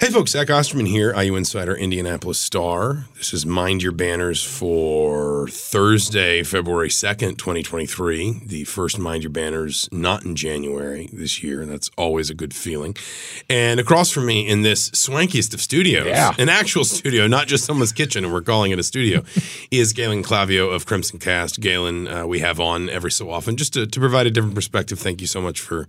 Hey folks, Zach Osterman here, IU Insider, Indianapolis Star. This is Mind Your Banners for Thursday, February 2nd, 2023. The first Mind Your Banners not in January this year, and that's always a good feeling. And across from me in this swankiest of studios, Yeah. an actual studio, not just someone's kitchen, and we're calling it a studio, is Galen Clavio of CrimsonCast. Galen, uh, we have on every so often just to, to provide a different perspective. Thank you so much for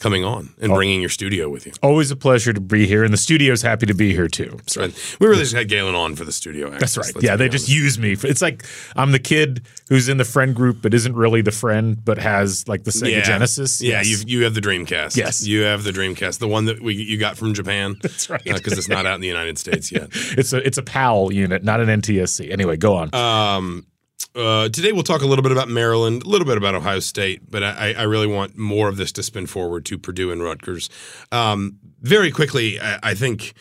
coming on and bringing your studio with you. Always a pleasure to be here, and the studio's happy to be here too. So And we really just had Galen on for the studio. that's right. Yeah, they just use me. For, it's like I'm the kid who's in the friend group but isn't really the friend, but has like the Sega Genesis. Yeah, Yes. you you have the Dreamcast. Yes. you have the Dreamcast, the one that we you got from Japan. That's right. because it's not out in the United States yet. it's a it's a PAL unit, not an NTSC. Anyway, go on. Um, uh, today we'll talk a little bit about Maryland, a little bit about Ohio State, but I, I really want more of this to spin forward to Purdue and Rutgers. Um, very quickly, I, I think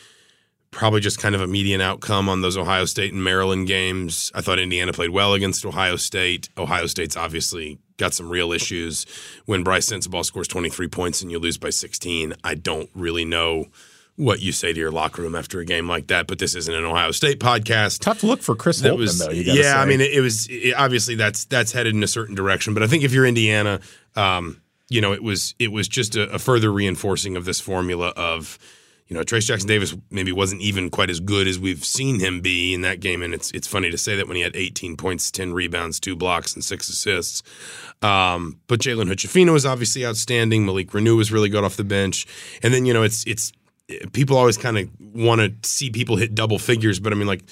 probably just kind of a median outcome on those Ohio State and Maryland games. I thought Indiana played well against Ohio State. Ohio State's obviously got some real issues. When Brice Sensabaugh scores 23 points and you lose by 16, I don't really know what you say to your locker room after a game like that, but this isn't an Ohio State podcast Tough look for Chris Holtmann, was though. Yeah. I mean, it, it was it, obviously that's that's headed in a certain direction. But I think if you're Indiana, um, you know, it was it was just a, a further reinforcing of this formula of. You know, Trayce Jackson Davis maybe wasn't even quite as good as we've seen him be in that game, and it's it's funny to say that when he had 18 points, 10 rebounds, two blocks, and six assists. Um, but Jalen Hood-Schifino was obviously outstanding. Malik Reneau was really good off the bench, and then you know it's it's people always kind of want to see people hit double figures, but I mean like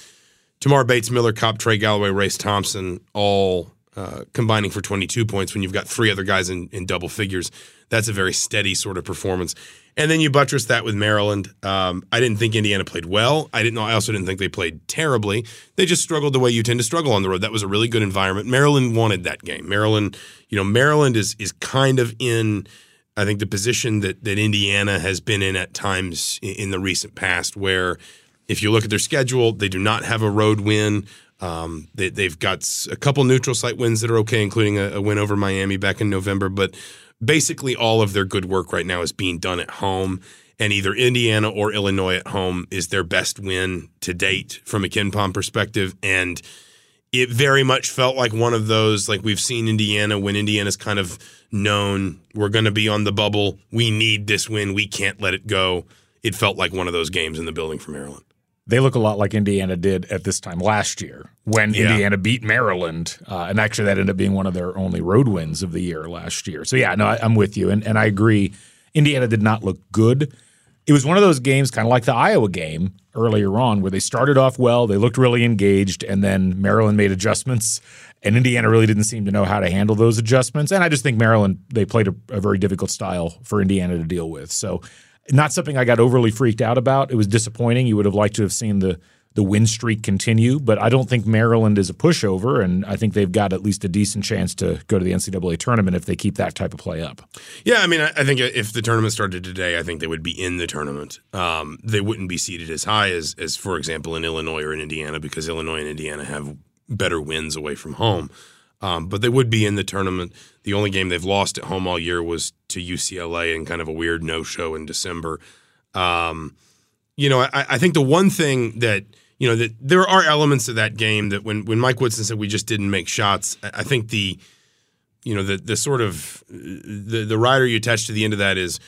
Tamar Bates, Miller, Kopp, Trey Galloway, Race Thompson, all uh, combining for 22 points when you've got three other guys in, in double figures. That's a very steady sort of performance. And then you buttress that with Maryland. Um, I didn't think Indiana played well. I didn't. I also didn't think they played terribly. They just struggled the way you tend to struggle on the road. That was a really good environment. Maryland wanted that game. Maryland, you know, Maryland is is kind of in. I think the position that that Indiana has been in at times in, the recent past, where if you look at their schedule, they do not have a road win. Um, they, they've got a couple neutral site wins that are okay, including a, a win over Miami back in November. But basically, all of their good work right now is being done at home. And either Indiana or Illinois at home is their best win to date from a KenPom perspective. And it very much felt like one of those, like we've seen Indiana when Indiana's kind of known we're going to be on the bubble. We need this win. We can't let it go. It felt like one of those games in the building for Maryland. they look a lot like Indiana did at this time last year when Yeah. Indiana beat Maryland, uh, and actually that ended up being one of their only road wins of the year last year. So yeah, no, I, I'm with you, and and I agree. Indiana did not look good. It was one of those games, kind of like the Iowa game earlier on, where they started off well, they looked really engaged, and then Maryland made adjustments, and Indiana really didn't seem to know how to handle those adjustments. And I just think Maryland they played a, a very difficult style for Indiana to deal with. So not something I got overly freaked out about. It was disappointing. You would have liked to have seen the the win streak continue, but I don't think Maryland is a pushover, and I think they've got at least a decent chance to go to the NCAA tournament if they keep that type of play up. Yeah, I mean, I, think if the tournament started today, I think they would be in the tournament. Um, they wouldn't be seated as high as, as, for example, in Illinois or in Indiana, because Illinois and Indiana have better wins away from home. Um, but they would be in the tournament. The only game they've lost at home all year was to UCLA in kind of a weird no show in December. Um, you know, I, I think the one thing that you know that there are elements of that game that when when Mike Woodson said we just didn't make shots, I, I think the you know the the sort of the the rider you attach to the end of that is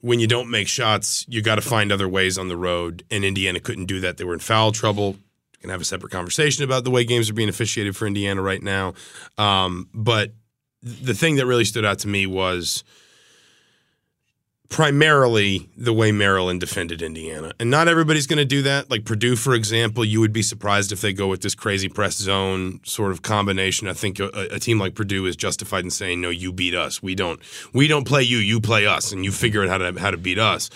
when you don't make shots, you got to find other ways on the road. And Indiana couldn't do that. They were in foul trouble. Can have a separate conversation about the way games are being officiated for Indiana right now. Um, but the thing that really stood out to me was primarily the way Maryland defended Indiana. And not everybody's going to do that. Like Purdue, for example, you would be surprised if they go with this crazy press zone sort of combination. I think a, a team like Purdue is justified in saying, "No, you beat us. We don't. We don't play you. You play us, and you figure out how to how to beat us."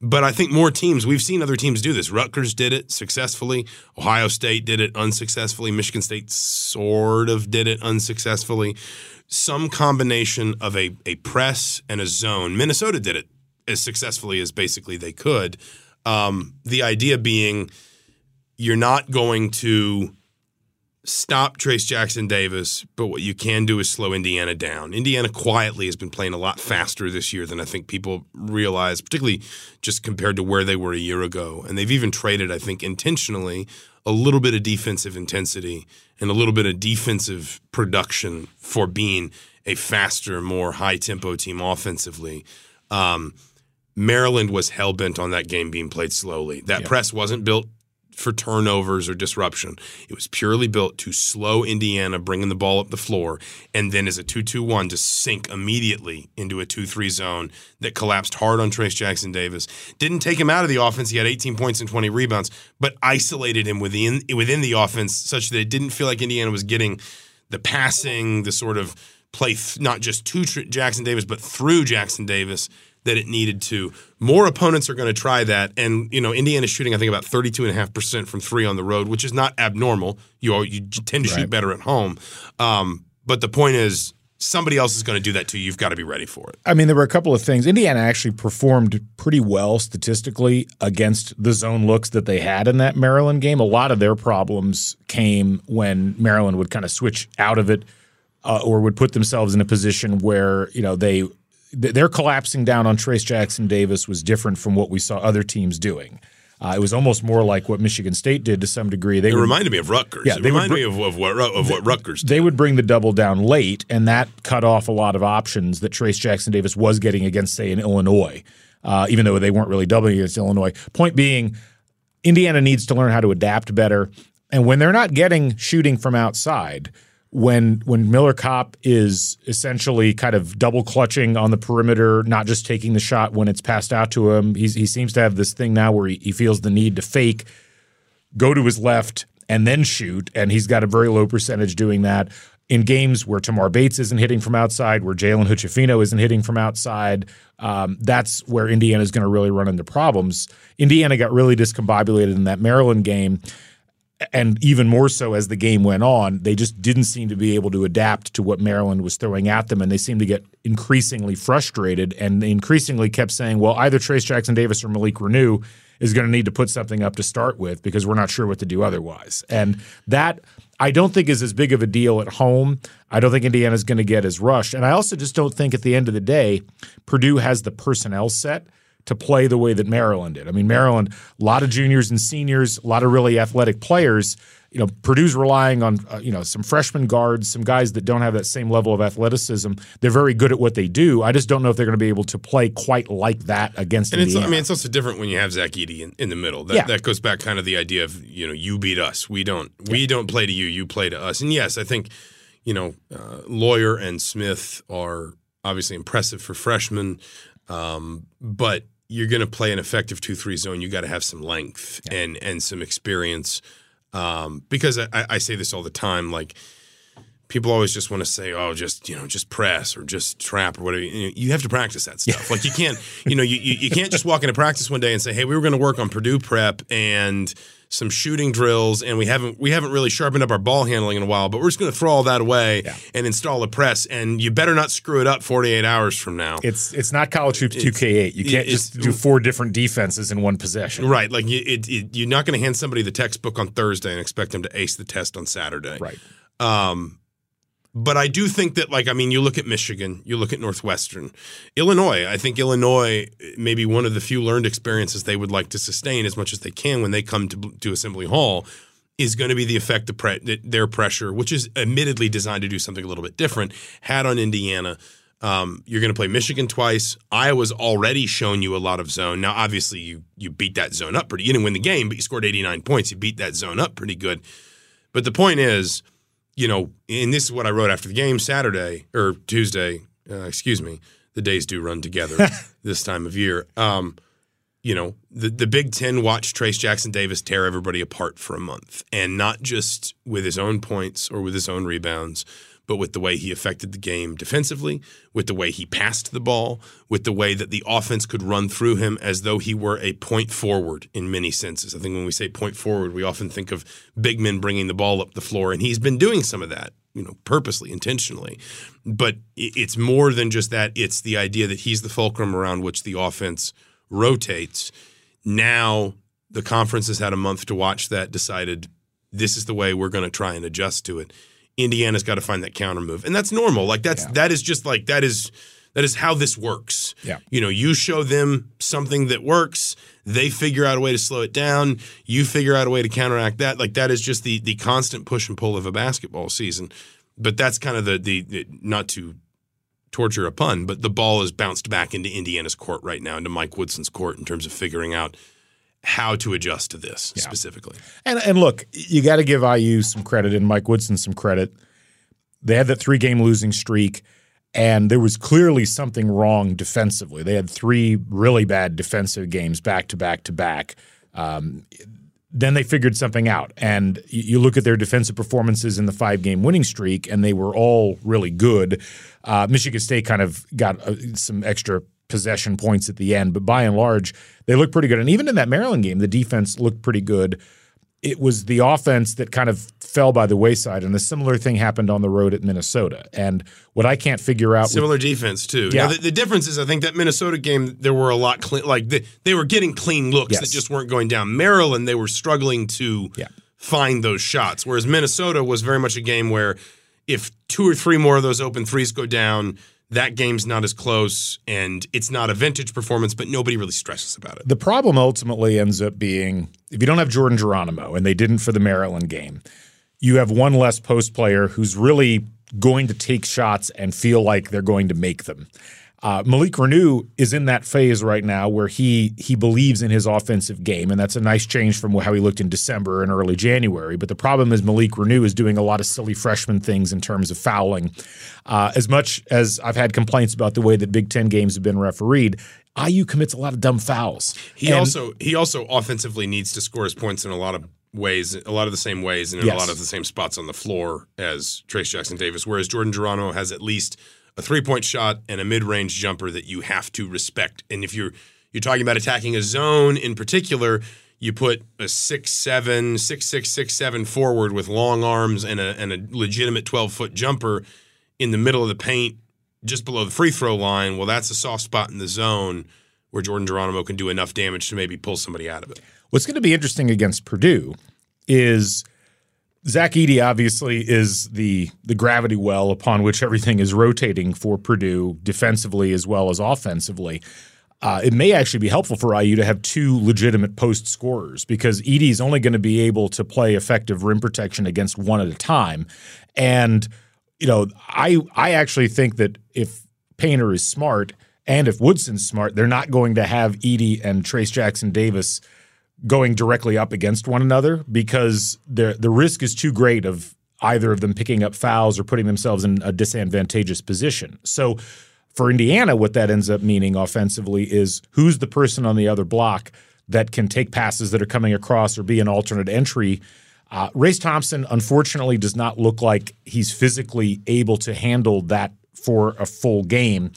But I think more teams, we've seen other teams do this. Rutgers did it successfully. Ohio State did it unsuccessfully. Michigan State sort of did it unsuccessfully. Some combination of a, a press and a zone. Minnesota did it as successfully as basically they could. Um, the idea being you're not going to stop Trayce Jackson Davis, but what you can do is slow Indiana down. Indiana quietly has been playing a lot faster this year than I think people realize, particularly just compared to where they were a year ago. And they've even traded, I think, intentionally a little bit of defensive intensity and a little bit of defensive production for being a faster, more high tempo team offensively. Um, Maryland was hell bent on that game being played slowly. That yeah. press wasn't built for turnovers or disruption. It was purely built to slow Indiana bringing the ball up the floor and then as a 2-2-1 to sink immediately into a 2-3 zone that collapsed hard on Trayce Jackson Davis. Didn't take him out of the offense. He had 18 points and 20 rebounds, but isolated him within within the offense such that it didn't feel like Indiana was getting the passing, the sort of play th- not just to Jackson Davis but through Jackson Davis that it needed to. More opponents are going to try that. And, you know, Indiana's shooting, I think, about 32.5% from three on the road, which is not abnormal. You, you tend to right. shoot better at home. Um, but the point is, somebody else is going to do that too. You've got to be ready for it. I mean, there were a couple of things. Indiana actually performed pretty well statistically against the zone looks that they had in that Maryland game. A lot of their problems came when Maryland would kind of switch out of it uh, or would put themselves in a position where, you know, they their collapsing down on Trayce Jackson Davis was different from what we saw other teams doing. Uh, it was almost more like what Michigan State did to some degree. They it would, reminded me of Rutgers. Yeah, it they reminded me of, of, what, of what Rutgers did. They would bring the double down late, and that cut off a lot of options that Trayce Jackson Davis was getting against, say, in Illinois, uh, even though they weren't really doubling against Illinois. Point being, Indiana needs to learn how to adapt better. And when they're not getting shooting from outside – when when Miller Kopp is essentially kind of double clutching on the perimeter, not just taking the shot when it's passed out to him. He's, he seems to have this thing now where he, he feels the need to fake, go to his left, and then shoot. And he's got a very low percentage doing that. In games where Tamar Bates isn't hitting from outside, where Jalen Hood-Schifino isn't hitting from outside, um, that's where Indiana is going to really run into problems. Indiana got really discombobulated in that Maryland game and even more so as the game went on, they just didn't seem to be able to adapt to what Maryland was throwing at them, and they seemed to get increasingly frustrated. And they increasingly kept saying, "Well, either Trayce Jackson Davis or Malik Reneau is going to need to put something up to start with because we're not sure what to do otherwise." And that I don't think is as big of a deal at home. I don't think Indiana's going to get as rushed, and I also just don't think at the end of the day, Purdue has the personnel set to play the way that Maryland did. I mean, Maryland, a lot of juniors and seniors, a lot of really athletic players. You know, Purdue's relying on uh, you know some freshman guards, some guys that don't have that same level of athleticism. They're very good at what they do. I just don't know if they're going to be able to play quite like that against. And Indiana. it's, I mean, it's also different when you have Zach Edey in, in the middle. That, yeah. that goes back kind of the idea of you know you beat us, we don't, we don't play to you, you play to us. And yes, I think you know uh, Loyer and Smith are obviously impressive for freshmen, um, but you're going to play an effective two three zone, you got to have some length yeah. and and some experience. Um, because I, I say this all the time, like people always just want to say, "Oh, just you know, just press or just trap or whatever." You have to practice that stuff. Like you can't, you know, you, you you can't just walk into practice one day and say, "Hey, we were going to work on Purdue prep and." Some shooting drills, and we haven't we haven't really sharpened up our ball handling in a while. But we're just going to throw all that away yeah. and install a press. And you better not screw it up 48 hours from now. It's it's not college hoops 2K8. You can't just do four different defenses in one possession. Right. Like you, it, it, you're not going to hand somebody the textbook on Thursday and expect them to ace the test on Saturday. Right. Um, but I do think that, like, I mean, you look at Michigan, you look at Northwestern, Illinois. I think Illinois may be one of the few learned experiences they would like to sustain as much as they can when they come to, to Assembly Hall is going to be the effect of pre- their pressure, which is admittedly designed to do something a little bit different, had on Indiana. Um, you're going to play Michigan twice. Iowa's already shown you a lot of zone. Now, obviously, you you beat that zone up pretty. You didn't win the game, but you scored 89 points. You beat that zone up pretty good. But the point is – you know, and this is what I wrote after the game Saturday or Tuesday. Uh, excuse me. The days do run together this time of year. Um, you know, the the Big Ten watched Trayce Jackson Davis tear everybody apart for a month, and not just with his own points or with his own rebounds, but with the way he affected the game defensively, with the way he passed the ball, with the way that the offense could run through him as though he were a point forward in many senses. I think when we say point forward, we often think of big men bringing the ball up the floor, and he's been doing some of that, you know, purposely, intentionally. But it's more than just that. It's the idea that he's the fulcrum around which the offense rotates. Now the conference has had a month to watch that, decided this is the way we're going to try and adjust to it. Indiana's got to find that counter move, and that's normal. Like that's Yeah. that is just like that is that is how this works. Yeah. You know, you show them something that works, they figure out a way to slow it down, you figure out a way to counteract that. Like that is just the the constant push and pull of a basketball season. But that's kind of the the, the not to torture a pun, but the ball is bounced back into Indiana's court right now, into Mike Woodson's court in terms of figuring out how to adjust to this specifically. And and look, you got to give IU some credit and Mike Woodson some credit. They had that three game losing streak, and there was clearly something wrong defensively. They had three really bad defensive games back to back to back. Um, then they figured something out, and you, you look at their defensive performances in the five game winning streak, and they were all really good. Uh, Michigan State kind of got uh, some extra possession points at the end, but by and large, they look pretty good. And even in that Maryland game, the defense looked pretty good it was the offense that kind of fell by the wayside, and a similar thing happened on the road at Minnesota. And what I can't figure out, with, Similar defense too. Yeah. Now, the, the difference is, I think that Minnesota game there were a lot clean. Like they, they were getting clean looks Yes. that just weren't going down. Maryland, they were struggling to Yeah. find those shots, whereas Minnesota was very much a game where if two or three more of those open threes go down, that game's not as close, and it's not a vintage performance, but nobody really stresses about it. the problem ultimately ends up being if you don't have Jordan Geronimo, and they didn't for the Maryland game, you have one less post player who's really going to take shots and feel like they're going to make them. Uh, Malik Reneau is in that phase right now where he he believes in his offensive game, and that's a nice change from how he looked in December and early January. But the problem is Malik Reneau is doing a lot of silly freshman things in terms of fouling. Uh, as much as I've had complaints about the way that Big Ten games have been refereed, IU commits a lot of dumb fouls. He And- also he also offensively needs to score his points in a lot of ways, a lot of the same ways, and in Yes. a lot of the same spots on the floor as Trayce Jackson Davis. Whereas Jordan Geronimo has at least a three point shot and a mid range jumper that you have to respect. And if you're you're talking about attacking a zone in particular, you put a six seven, six six six seven forward with long arms and a and a legitimate twelve foot jumper in the middle of the paint, just below the free throw line. Well, that's a soft spot in the zone where Jordan Geronimo can do enough damage to maybe pull somebody out of it. What's going to be interesting against Purdue is Zach Edey obviously is the the gravity well upon which everything is rotating for Purdue defensively as well as offensively. Uh, it may actually be helpful for IU to have two legitimate post scorers because Edey is only going to be able to play effective rim protection against one at a time. And you know, I I actually think that if Painter is smart and if Woodson's smart, they're not going to have Edey and Trayce Jackson Davis going directly up against one another because the the risk is too great of either of them picking up fouls or putting themselves in a disadvantageous position. So for Indiana, what that ends up meaning offensively is who's the person on the other block that can take passes that are coming across or be an alternate entry. Uh, Race Thompson, unfortunately, does not look like he's physically able to handle that for a full game.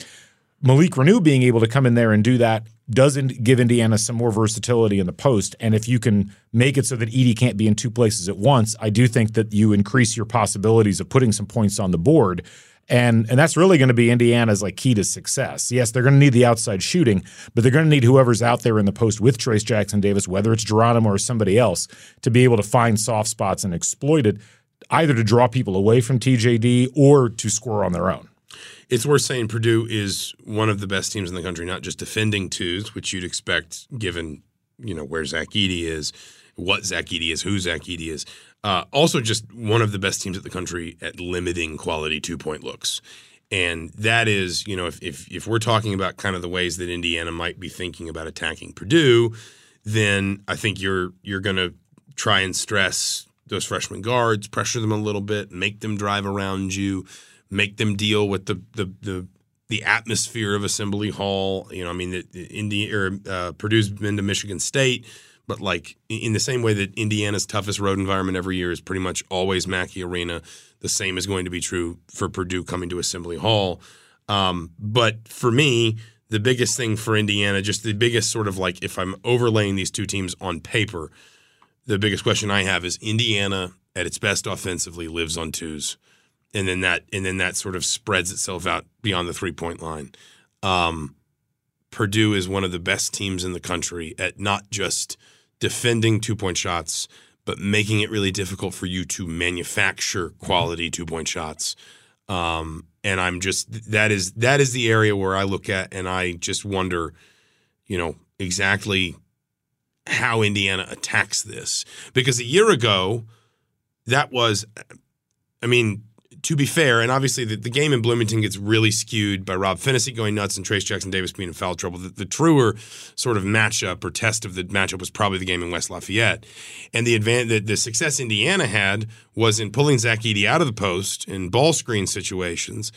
Malik Reneau being able to come in there and do that doesn't give Indiana some more versatility in the post. And if you can make it so that Edey can't be in two places at once, I do think that you increase your possibilities of putting some points on the board. And and that's really going to be Indiana's like key to success. Yes, they're going to need the outside shooting, but they're going to need whoever's out there in the post with Trayce Jackson Davis, whether it's Geronimo or somebody else, to be able to find soft spots and exploit it, either to draw people away from TJD or to score on their own. It's worth saying Purdue is one of the best teams in the country, not just defending twos, which you'd expect given you know where Zach Edey is, what Zach Edey is, who Zach Edey is. Uh, also, just one of the best teams in the country at limiting quality two point looks. And that is, you know, if, if if we're talking about kind of the ways that Indiana might be thinking about attacking Purdue, then I think you're you're going to try and stress those freshman guards, pressure them a little bit, make them drive around you, make them deal with the the the, the atmosphere of Assembly Hall. You know, I mean, the, the Indi- or uh, Purdue's been to Michigan State, but like in the same way that Indiana's toughest road environment every year is pretty much always Mackey Arena, the same is going to be true for Purdue coming to Assembly Hall. Um, but for me, the biggest thing for Indiana, just the biggest sort of like if I'm overlaying these two teams on paper, the biggest question I have is Indiana at its best offensively lives on twos, and then that and then that sort of spreads itself out beyond the three point line. Um, Purdue is one of the best teams in the country at not just defending two point shots, but making it really difficult for you to manufacture quality two point shots. Um, and I'm just that is that is the area where I look at and I just wonder, you know, exactly how Indiana attacks this because a year ago that was I mean to be fair, and obviously the, the, game in Bloomington gets really skewed by Rob Phinisee going nuts and Trayce Jackson Davis being in foul trouble. The, the, truer sort of matchup or test of the matchup was probably the game in West Lafayette. And the, advan- the, the success Indiana had was in pulling Zach Edey out of the post in ball screen situations,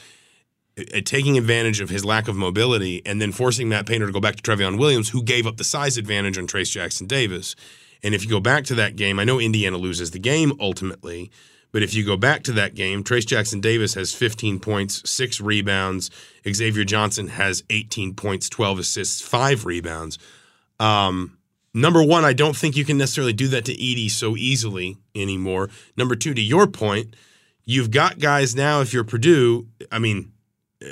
taking advantage of his lack of mobility, and then forcing Matt Painter to go back to Trevion Williams, who gave up the size advantage on Trayce Jackson Davis. And if you go back to that game, I know Indiana loses the game ultimately – but if you go back to that game, Trayce Jackson Davis has 15 points, six rebounds. Xavier Johnson has 18 points, 12 assists, five rebounds. Um, number one, I don't think you can necessarily do that to Edey so easily anymore. Number two, to your point, you've got guys now. If you're Purdue, I mean, uh,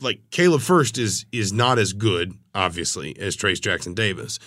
like Caleb Furst is is not as good, obviously, as Trayce Jackson Davis,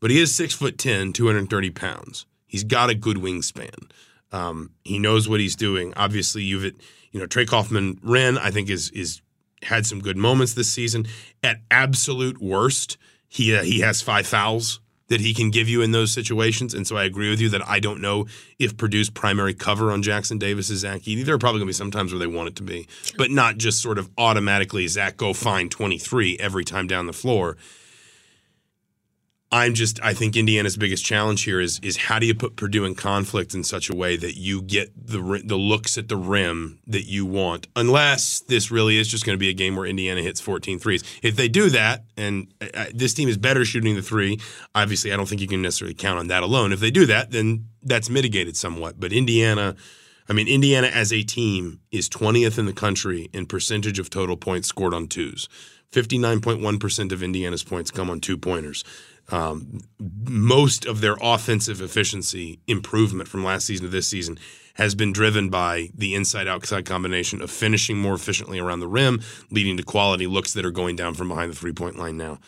but he is six foot 10, 230 pounds. He's got a good wingspan. Um, he knows what he's doing. Obviously, you've you know Trey Kaufman-Renn I think is is had some good moments this season. At absolute worst, he uh, he has five fouls that he can give you in those situations. And so I agree with you that I don't know if Purdue's primary cover on Jackson Davis is Zach Edey. There are probably going to be some times where they want it to be, but not just sort of automatically Zach go find 23 every time down the floor. I'm just I think Indiana's biggest challenge here is is how do you put Purdue in conflict in such a way that you get the the looks at the rim that you want unless this really is just going to be a game where Indiana hits 14 threes. If they do that and uh, uh, this team is better shooting the 3, obviously I don't think you can necessarily count on that alone. If they do that, then that's mitigated somewhat. But Indiana I mean, Indiana as a team is 20th in the country in percentage of total points scored on twos. 59.1% of Indiana's points come on two pointers um, most of their offensive efficiency improvement from last season to this season has been driven by the inside outside combination of finishing more efficiently around the rim, leading to quality looks that are going down from behind the three point line now.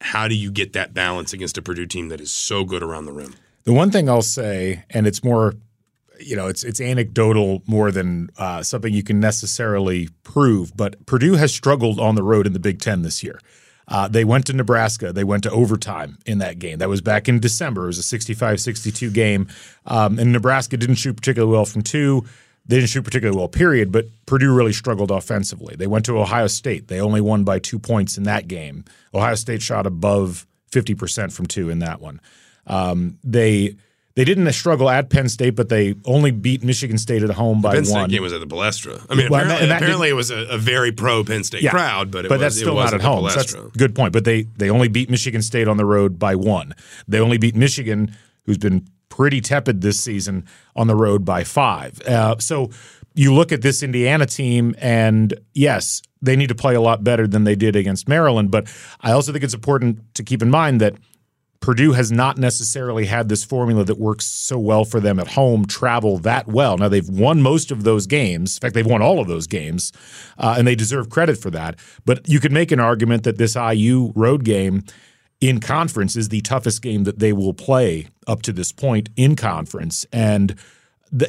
How do you get that balance against a Purdue team that is so good around the rim? The one thing I'll say, and it's more, you know, it's it's anecdotal more than uh, something you can necessarily prove, but Purdue has struggled on the road in the Big Ten this year. Uh, they went to Nebraska. They went to overtime in that game. That was back in December. It was a 65 62 game. Um, and Nebraska didn't shoot particularly well from two. They didn't shoot particularly well, period, but Purdue really struggled offensively. They went to Ohio State. They only won by two points in that game. Ohio State shot above 50% from two in that one. Um, they they didn't struggle at Penn State, but they only beat Michigan State at home by the Penn one. State game was at the Palestra. I mean, well, apparently, that, apparently it was a, a, very pro Penn State yeah, crowd, but but was, that's still not at home. So that's good point. But they they only beat Michigan State on the road by one. They only beat Michigan, who's been pretty tepid this season, on the road by five. Uh, so you look at this Indiana team, and yes, they need to play a lot better than they did against Maryland. But I also think it's important to keep in mind that Purdue has not necessarily had this formula that works so well for them at home travel that well. Now, they've won most of those games. In fact, they've won all of those games, uh, and they deserve credit for that. But you could make an argument that this IU road game in conference is the toughest game that they will play up to this point in conference. And,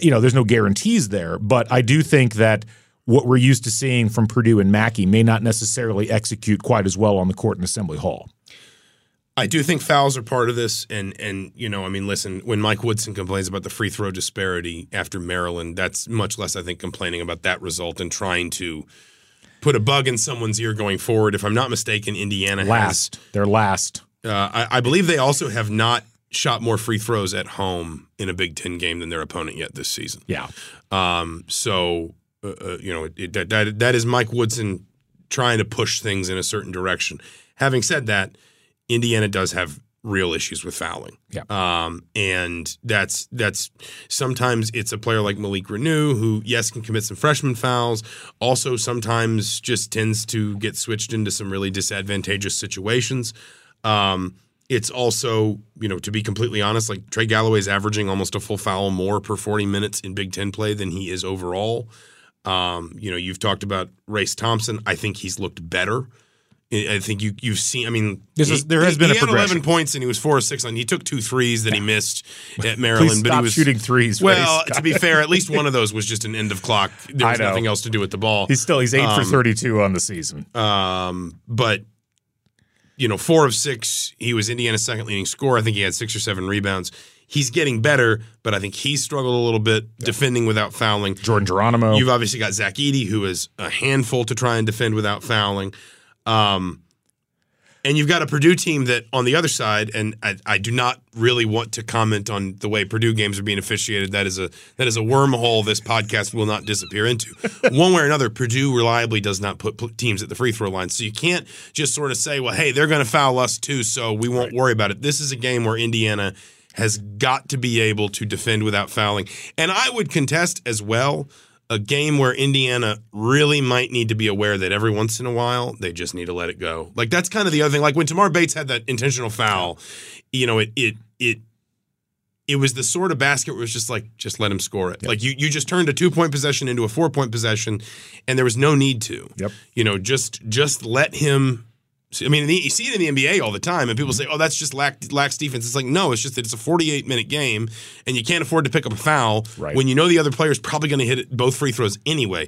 you know, there's no guarantees there, but I do think that what we're used to seeing from Purdue and Mackey may not necessarily execute quite as well on the court in Assembly Hall. I do think fouls are part of this, and and you know, I mean, listen, when Mike Woodson complains about the free throw disparity after Maryland, that's much less, I think, complaining about that result and trying to put a bug in someone's ear going forward. If I'm not mistaken, Indiana last, has, they're last. Uh, I, I believe they also have not shot more free throws at home in a Big Ten game than their opponent yet this season. Yeah. Um. So, uh, uh, you know, it, that, that that is Mike Woodson trying to push things in a certain direction. Having said that Indiana does have real issues with fouling. Yeah. Um, and that's that's sometimes it's a player like Malik Reneau who yes can commit some freshman fouls, also sometimes just tends to get switched into some really disadvantageous situations. Um, it's also, you know, to be completely honest, like Trey Galloway's averaging almost a full foul more per 40 minutes in Big Ten play than he is overall. Um, you know, you've talked about Race Thompson. I think he's looked better I think you you've seen. I mean, This is- there has he, been a he had progression. eleven points and he was four or six on. He took two threes that he missed at Maryland, but he was shooting threes. Well, to be fair, at least one of those was just an end of clock. There was nothing else to do with the ball. he's still he's eight for Um, thirty-two on the season. Um, but you know, four of six, he was Indiana's second leading scorer. I think he had six or seven rebounds. He's getting better, but I think he struggled a little bit defending without fouling. Jordan Geronimo. You've obviously got Zach Edey, who is a handful to try and defend without fouling. Um, and you've got a Purdue team that on the other side, and I, I do not really want to comment on the way Purdue games are being officiated. That is a that is a wormhole this podcast will not disappear into. One way or another, Purdue reliably does not put put teams at the free throw line, so you can't just sort of say, "Well, hey, they're going to foul us too, so we won't worry about it." This is a game where Indiana has got to be able to defend without fouling, and I would contest as well a game where Indiana really might need to be aware that every once in a while they just need to let it go. Like that's kind of the other thing. Like when Tamar Bates had that intentional foul, you know, it it it it was the sort of basket where it was just like just let him score it. Like you you just turned a two point possession into a four point possession, and there was no need to. Yep. You know, just just let him. I mean, you see it in the NBA all the time, and people mm-hmm. say, "Oh, that's just lack, lax defense." It's like, no, it's just that it's a 48 minute game, and you can't afford to pick up a foul Right. when you know the other player is probably going to hit it, both free throws anyway.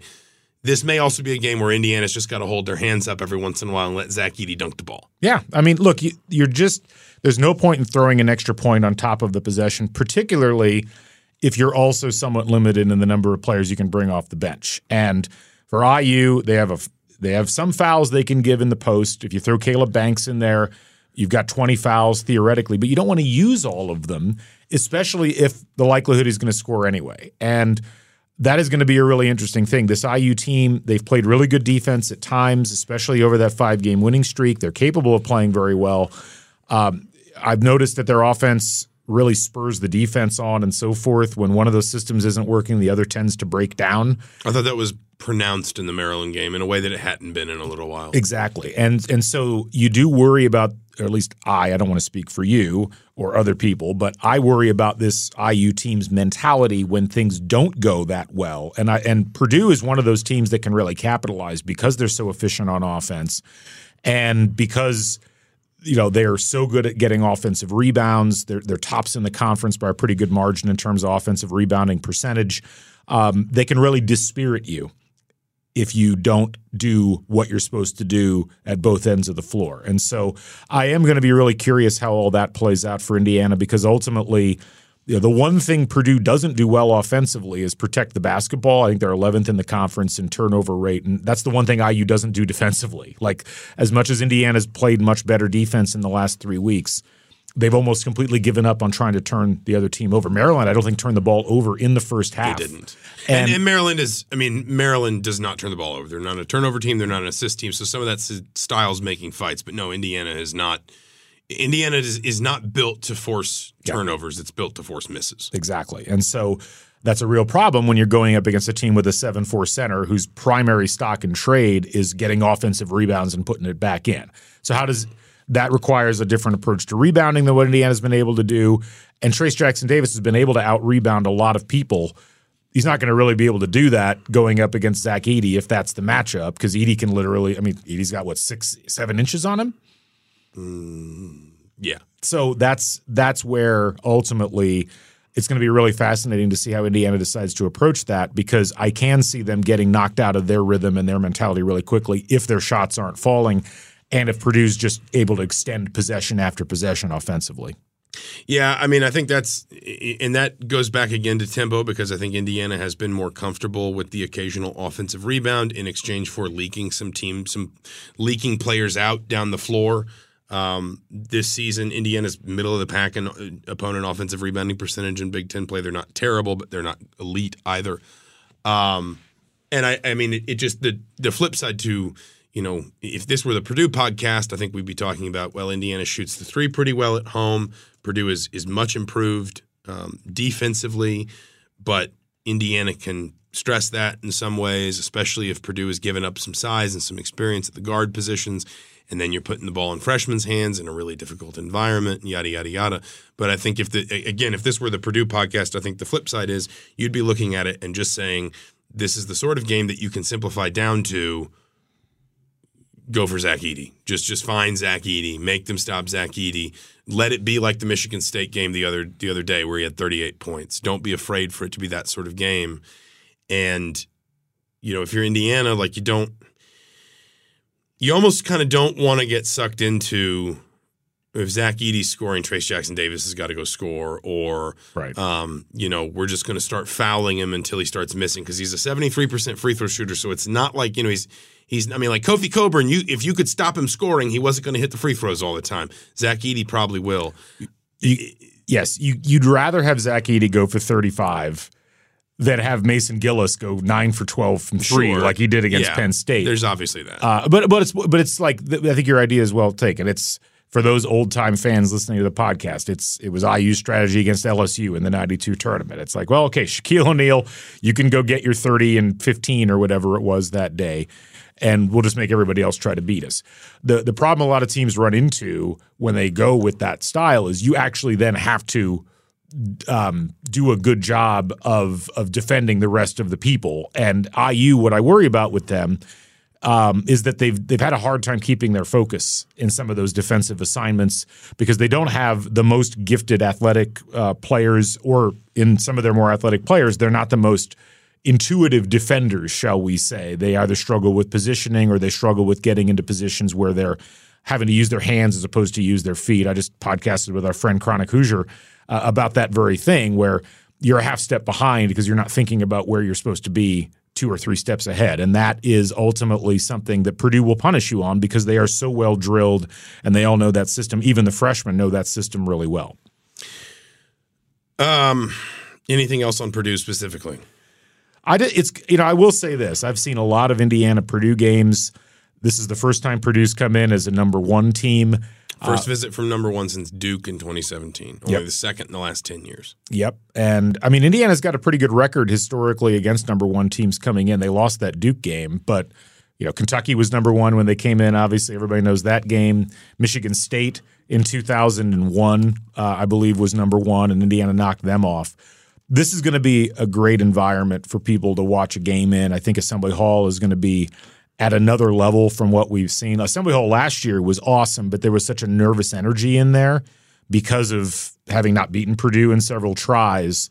This may also be a game where Indiana's just got to hold their hands up every once in a while and let Zach Edey dunk the ball. Yeah, I mean, look, you, you're just there's no point in throwing an extra point on top of the possession, particularly if you're also somewhat limited in the number of players you can bring off the bench. And for IU, they have a they have some fouls they can give in the post. If you throw Caleb Banks in there, you've got 20 fouls theoretically, but you don't want to use all of them, especially if the likelihood is going to score anyway. And that is going to be a really interesting thing. This IU team, they've played really good defense at times, especially over that five game winning streak. They're capable of playing very well. Um, I've noticed that their offense really spurs the defense on and so forth. When one of those systems isn't working, the other tends to break down. I thought that was pronounced in the Maryland game in a way that it hadn't been in a little while. Exactly. And and so you do worry about or at least I, I don't want to speak for you or other people, but I worry about this IU team's mentality when things don't go that well. And I and Purdue is one of those teams that can really capitalize because they're so efficient on offense and because you know they're so good at getting offensive rebounds. They're, they're tops in the conference by a pretty good margin in terms of offensive rebounding percentage. Um, they can really dispirit you if you don't do what you're supposed to do at both ends of the floor. And so I am going to be really curious how all that plays out for Indiana because ultimately, you know, the one thing Purdue doesn't do well offensively is protect the basketball. I think they're 11th in the conference in turnover rate, and that's the one thing IU doesn't do defensively. Like as much as Indiana's played much better defense in the last three weeks, they've almost completely given up on trying to turn the other team over. Maryland, I don't think turned the ball over in the first half. They didn't. And, And- and Maryland is, I mean, Maryland does not turn the ball over. They're not a turnover team. They're not an assist team. So some of that's Styles making fights. But no, Indiana is not. Indiana is, is not built to force turnovers. It's built to force misses. Exactly. And so that's a real problem when you're going up against a team with a 7 4 center whose primary stock and trade is getting offensive rebounds and putting it back in. So, how does that requires a different approach to rebounding than what Indiana's been able to do? And Trayce Jackson Davis has been able to out rebound a lot of people. He's not going to really be able to do that going up against Zach Edey if that's the matchup because Edey can literally, I mean, Edey's got what, six, seven inches on him? Mm, yeah. so that's that's where ultimately it's going to be really fascinating to see how Indiana decides to approach that because I can see them getting knocked out of their rhythm and their mentality really quickly if their shots aren't falling and if Purdue's just able to extend possession after possession offensively. Yeah, I mean, I think that's, and that goes back again to tempo because I think Indiana has been more comfortable with the occasional offensive rebound in exchange for leaking some team, some leaking players out down the floor. Um, this season, Indiana's middle of the pack and uh, opponent offensive rebounding percentage in Big Ten play. They're not terrible, but they're not elite either. Um, and I, I mean, it, it just the the flip side to you know, if this were the Purdue podcast, I think we'd be talking about well, Indiana shoots the three pretty well at home. Purdue is is much improved um, defensively, but Indiana can stress that in some ways, especially if Purdue has given up some size and some experience at the guard positions. And then you're putting the ball in freshmen's hands in a really difficult environment, yada yada yada. But I think if the again, if this were the Purdue podcast, I think the flip side is you'd be looking at it and just saying this is the sort of game that you can simplify down to go for Zach Edey. Just just find Zach Edey, make them stop Zach Edey. Let it be like the Michigan State game the other the other day where he had 38 points. Don't be afraid for it to be that sort of game. And you know, if you're Indiana, like you don't you almost kind of don't want to get sucked into if Zach Edey's scoring, Trayce Jackson Davis has got to go score, or Right. um, you know, we're just going to start fouling him until he starts missing because he's a seventy three percent free throw shooter. So it's not like you know he's he's. I mean, like Kofi Cockburn, you if you could stop him scoring, he wasn't going to hit the free throws all the time. Zach Edey probably will. You- yes, you, you'd rather have Zach Edey go for 35 than have Mason Gillis go nine for 12 from three, Sure. like he did against Yeah, Penn State. There's obviously that. Uh, but but it's but it's like I think your idea is well taken. It's for those old time fans listening to the podcast. It's it was IU's strategy against LSU in the '92 tournament. It's like, well, okay, Shaquille O'Neal, you can go get your 30 and 15 or whatever it was that day, and we'll just make everybody else try to beat us. the The problem a lot of teams run into when they go with that style is you actually then have to um, do a good job of of defending the rest of the people. And IU, what I worry about with them um, is that they've they've had a hard time keeping their focus in some of those defensive assignments because they don't have the most gifted athletic uh, players, or in some of their more athletic players, they're not the most intuitive defenders, shall we say. They either struggle with positioning or they struggle with getting into positions where they're having to use their hands as opposed to use their feet. I just podcasted with our friend Chronic Hoosier uh, about that very thing, where you're a half step behind because you're not thinking about where you're supposed to be two or three steps ahead. And that is ultimately something that Purdue will punish you on because they are so well drilled and they all know that system. Even the freshmen know that system really well. Um, anything else on Purdue specifically? I did, it's you know I will say this I've seen a lot of Indiana Purdue games. This is the first time Purdue's come in as a number one team. First visit from number one since Duke in 2017. Only Yep. the second in the last 10 years. Yep. And I mean, Indiana's got a pretty good record historically against number one teams coming in. They lost that Duke game, but, you know, Kentucky was number one when they came in. Obviously, everybody knows that game. Michigan State in 2001, uh, I believe, was number one, and Indiana knocked them off. This is going to be a great environment for people to watch a game in. I think Assembly Hall is going to be at another level from what we've seen. Assembly Hall last year was awesome, but there was such a nervous energy in there because of having not beaten Purdue in several tries.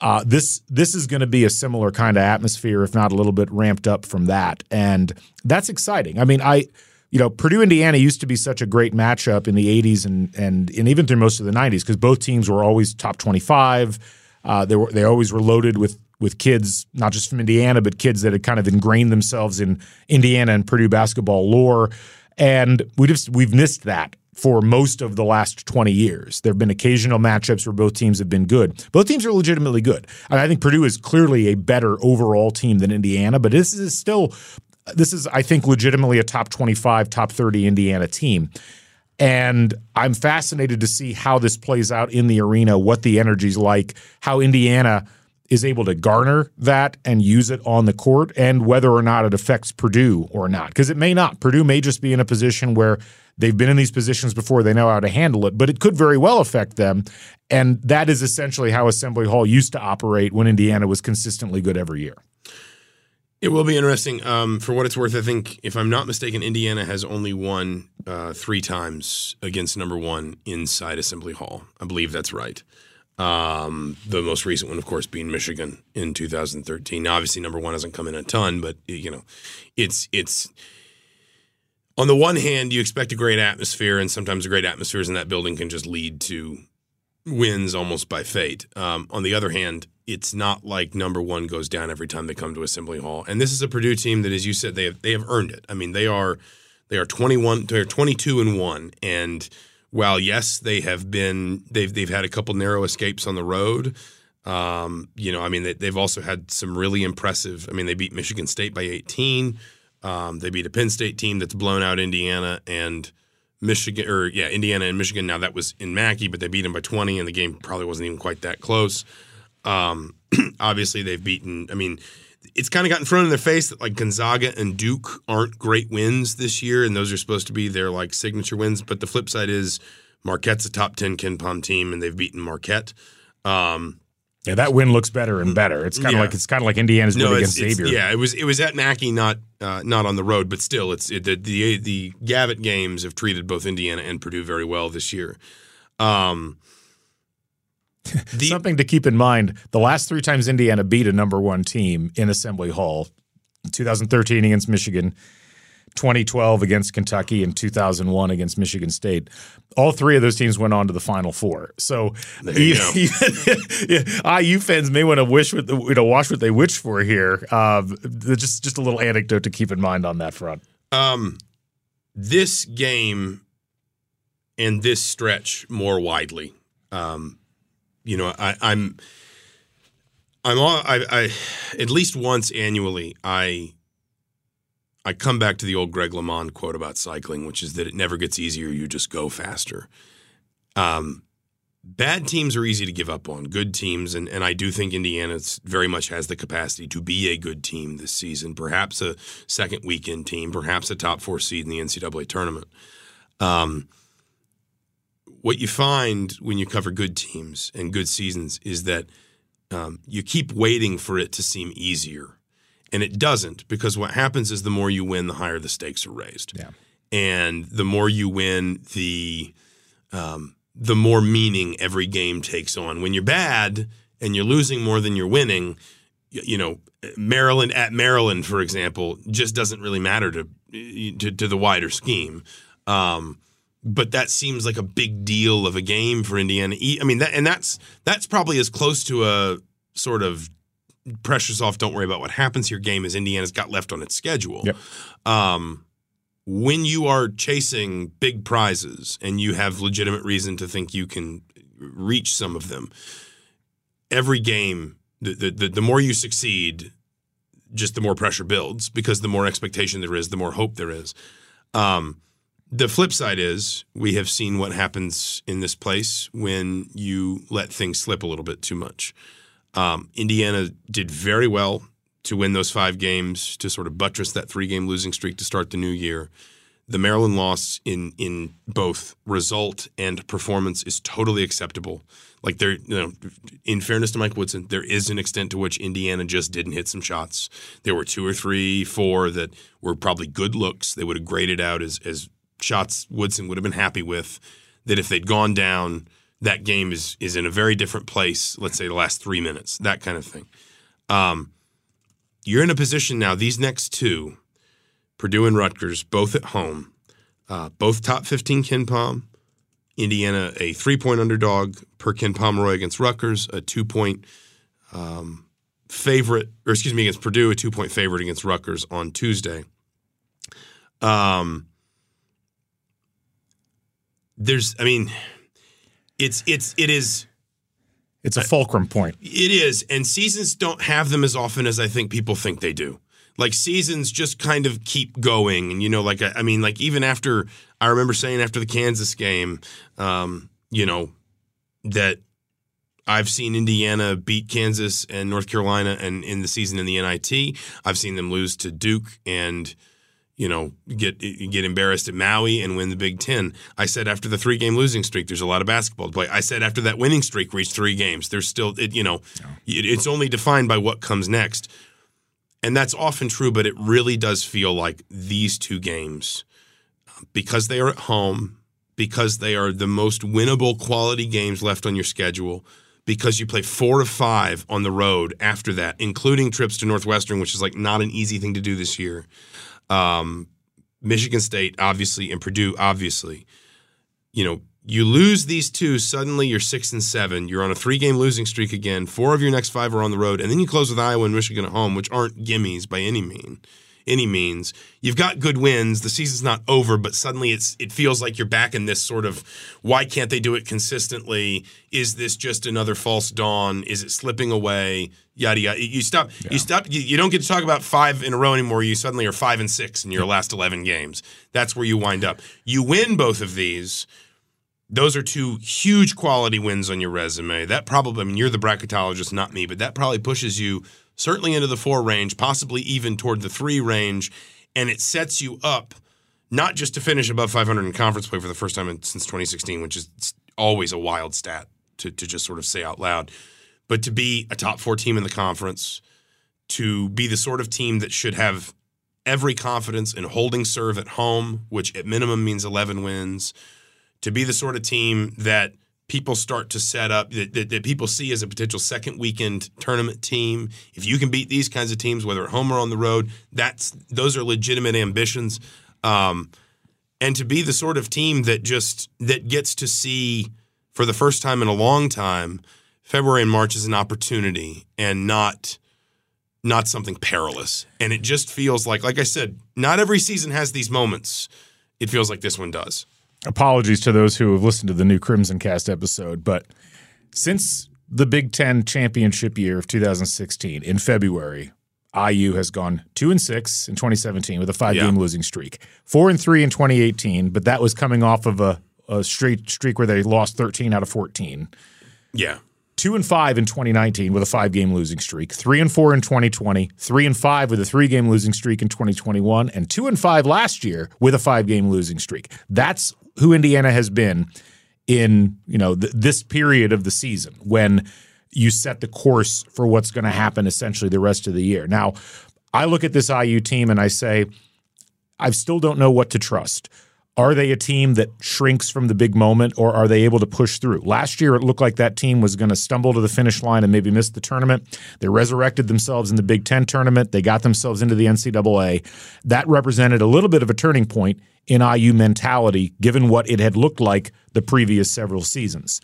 Uh, this this is going to be a similar kind of atmosphere, if not a little bit ramped up from that, and that's exciting. I mean, I you know Purdue Indiana used to be such a great matchup in the '80s and and and even through most of the '90s because both teams were always top 25. Uh, they were they always were loaded with with kids not just from Indiana but kids that had kind of ingrained themselves in Indiana and Purdue basketball lore, and we just we've missed that for most of the last 20 years. There have been occasional matchups where both teams have been good. Both teams are legitimately good. And I think Purdue is clearly a better overall team than Indiana, but this is still this is I think legitimately a top 25, top 30 Indiana team. And I'm fascinated to see how this plays out in the arena, what the energy's like, how Indiana is able to garner that and use it on the court, and whether or not it affects Purdue or not. Because it may not. Purdue may just be in a position where they've been in these positions before, they know how to handle it, but it could very well affect them. And that is essentially how Assembly Hall used to operate when Indiana was consistently good every year. It will be interesting. Um, for what it's worth, I think, if I'm not mistaken, Indiana has only won uh, three times against number one inside Assembly Hall. I believe that's right. Um, the most recent one, of course, being Michigan in 2013. Now, obviously, number one hasn't come in a ton, but you know, it's it's on the one hand, you expect a great atmosphere, and sometimes great atmospheres in that building can just lead to wins almost by fate. Um, on the other hand, it's not like number one goes down every time they come to Assembly Hall. And this is a Purdue team that, as you said, they have they have earned it. I mean, they are they are twenty one, they're twenty two and one, and while yes, they have been they've they've had a couple narrow escapes on the road. Um, you know, I mean, they, they've also had some really impressive. I mean, they beat Michigan State by eighteen. Um, they beat a Penn State team that's blown out Indiana and Michigan, or yeah, Indiana and Michigan. Now that was in Mackey, but they beat them by 20, and the game probably wasn't even quite that close. Um, obviously, they've beaten. I mean, it's kind of gotten thrown in their face that like Gonzaga and Duke aren't great wins this year, and those are supposed to be their like signature wins. But the flip side is Marquette's a top 10 KenPom team, and they've beaten Marquette. Um, Yeah, that win looks better and better. It's kind of Yeah. like it's kind of like Indiana's win against Xavier. yeah, it was it was at Mackey, not uh, not on the road, but still, it's it, the the the Gavitt games have treated both Indiana and Purdue very well this year. Um, the, Something to keep in mind: the last three times Indiana beat a number one team in Assembly Hall, 2013 against Michigan, 2012 against Kentucky, and 2001 against Michigan State. All three of those teams went on to the Final Four. So, even, IU fans may want to wish the, you know watch what they wish for here. Um, just just a little anecdote to keep in mind on that front. um, this game and this stretch more widely. Um, you know, I, I'm I'm all, I, I at least once annually I I come back to the old Greg LeMond quote about cycling, which is that it never gets easier, you just go faster. Um, bad teams are easy to give up on. Good teams, and, and I do think Indiana very much has the capacity to be a good team this season, perhaps a second weekend team, perhaps a top four seed in the NCAA tournament. Um, what you find when you cover good teams and good seasons is that um, you keep waiting for it to seem easier. And it doesn't because what happens is the more you win, the higher the stakes are raised. Yeah. And the more you win, the um, the more meaning every game takes on. When you're bad and you're losing more than you're winning, you, you know, Maryland at Maryland, for example, just doesn't really matter to to, to the wider scheme. Um, but that seems like a big deal of a game for Indiana. I mean, that and that's that's probably as close to a sort of pressures off. Don't worry about what happens here. Game as Indiana's got left on its schedule. Yep. Um, when you are chasing big prizes and you have legitimate reason to think you can reach some of them, every game, the the, the, the more you succeed, just the more pressure builds because the more expectation there is, the more hope there is. Um, the flip side is we have seen what happens in this place when you let things slip a little bit too much. Um, Indiana did very well to win those five games to sort of buttress that three game losing streak to start the new year. The Maryland loss in in both result and performance is totally acceptable. Like there, you know, in fairness to Mike Woodson, there is an extent to which Indiana just didn't hit some shots. There were two or three, four that were probably good looks. They would have graded out as as shots Woodson would have been happy with. That if they'd gone down, that game is is in a very different place. Let's say the last three minutes, that kind of thing. Um, you're in a position now. These next two, Purdue and Rutgers, both at home, uh, both top 15 KenPom. Indiana, a three point underdog per Ken Pomeroy against Rutgers, a two point um, favorite, or excuse me, against Purdue, a two point favorite against Rutgers on Tuesday. Um, there's, I mean, it's it's it is It's a fulcrum point. it is, and seasons don't have them as often as I think people think they do. Like seasons just kind of keep going, and you know, like I, I mean, like even after I remember saying after the Kansas game, um, you know, that I've seen Indiana beat Kansas and North Carolina, and in the season in the NIT, I've seen them lose to Duke and you know, get get embarrassed at Maui and win the Big Ten. I said after the three game losing streak, there's a lot of basketball to play. I said after that winning streak reached three games, there's still, it, you know, it, it's only defined by what comes next, and that's often true. But it really does feel like these two games, because they are at home, because they are the most winnable quality games left on your schedule. Because you play four of five on the road after that, including trips to Northwestern, which is like not an easy thing to do this year um, Michigan State, obviously, and Purdue, obviously. You know, you lose these two, suddenly you're six and seven. You're on a three game losing streak again. Four of your next five are on the road, and then you close with Iowa and Michigan at home, which aren't gimmies by any mean. Any means, you've got good wins. The season's not over, but suddenly it's it feels like you're back in this sort of why can't they do it consistently? Is this just another false dawn? Is it slipping away? Yada yada. You stop. You stop. You, you don't get to talk about five in a row anymore. You suddenly are five and six in your last eleven games. That's where you wind up. You win both of these. Those are two huge quality wins on your resume. That probably, I mean, you're the bracketologist, not me, but that probably pushes you certainly into the four range, possibly even toward the three range, and it sets you up not just to finish above 500 in conference play for the first time in, since 2016, which is always a wild stat to, to just sort of say out loud, but to be a top four team in the conference, to be the sort of team that should have every confidence in holding serve at home, which at minimum means 11 wins, to be the sort of team that people start to set up that, that, that, people see as a potential second weekend tournament team. If you can beat these kinds of teams, whether at home or on the road, that's those are legitimate ambitions. Um, and to be the sort of team that just that gets to see for the first time in a long time, February and March is an opportunity and not not something perilous. And it just feels like, like I said, not every season has these moments. It feels like this one does apologies to those who have listened to the new CrimsonCast episode, but since the Big Ten championship year of 2016 in February, IU has gone two and six in 2017 with a five game yeah. losing streak, four and three in 2018, but that was coming off of a, a straight streak where they lost 13 out of 14. Yeah two and five in 2019 with a five game losing streak, three and four in 2020, three and five with a three game losing streak in 2021, and two and five last year with a five game losing streak. That's who Indiana has been in you know th- this period of the season when you set the course for what's going to happen essentially the rest of the year. Now, I look at this IU team and I say, I still don't know what to trust. Are they a team that shrinks from the big moment or are they able to push through? Last year, it looked like that team was going to stumble to the finish line and maybe miss the tournament. They resurrected themselves in the Big Ten tournament. They got themselves into the NCAA. That represented a little bit of a turning point in IU mentality, given what it had looked like the previous several seasons.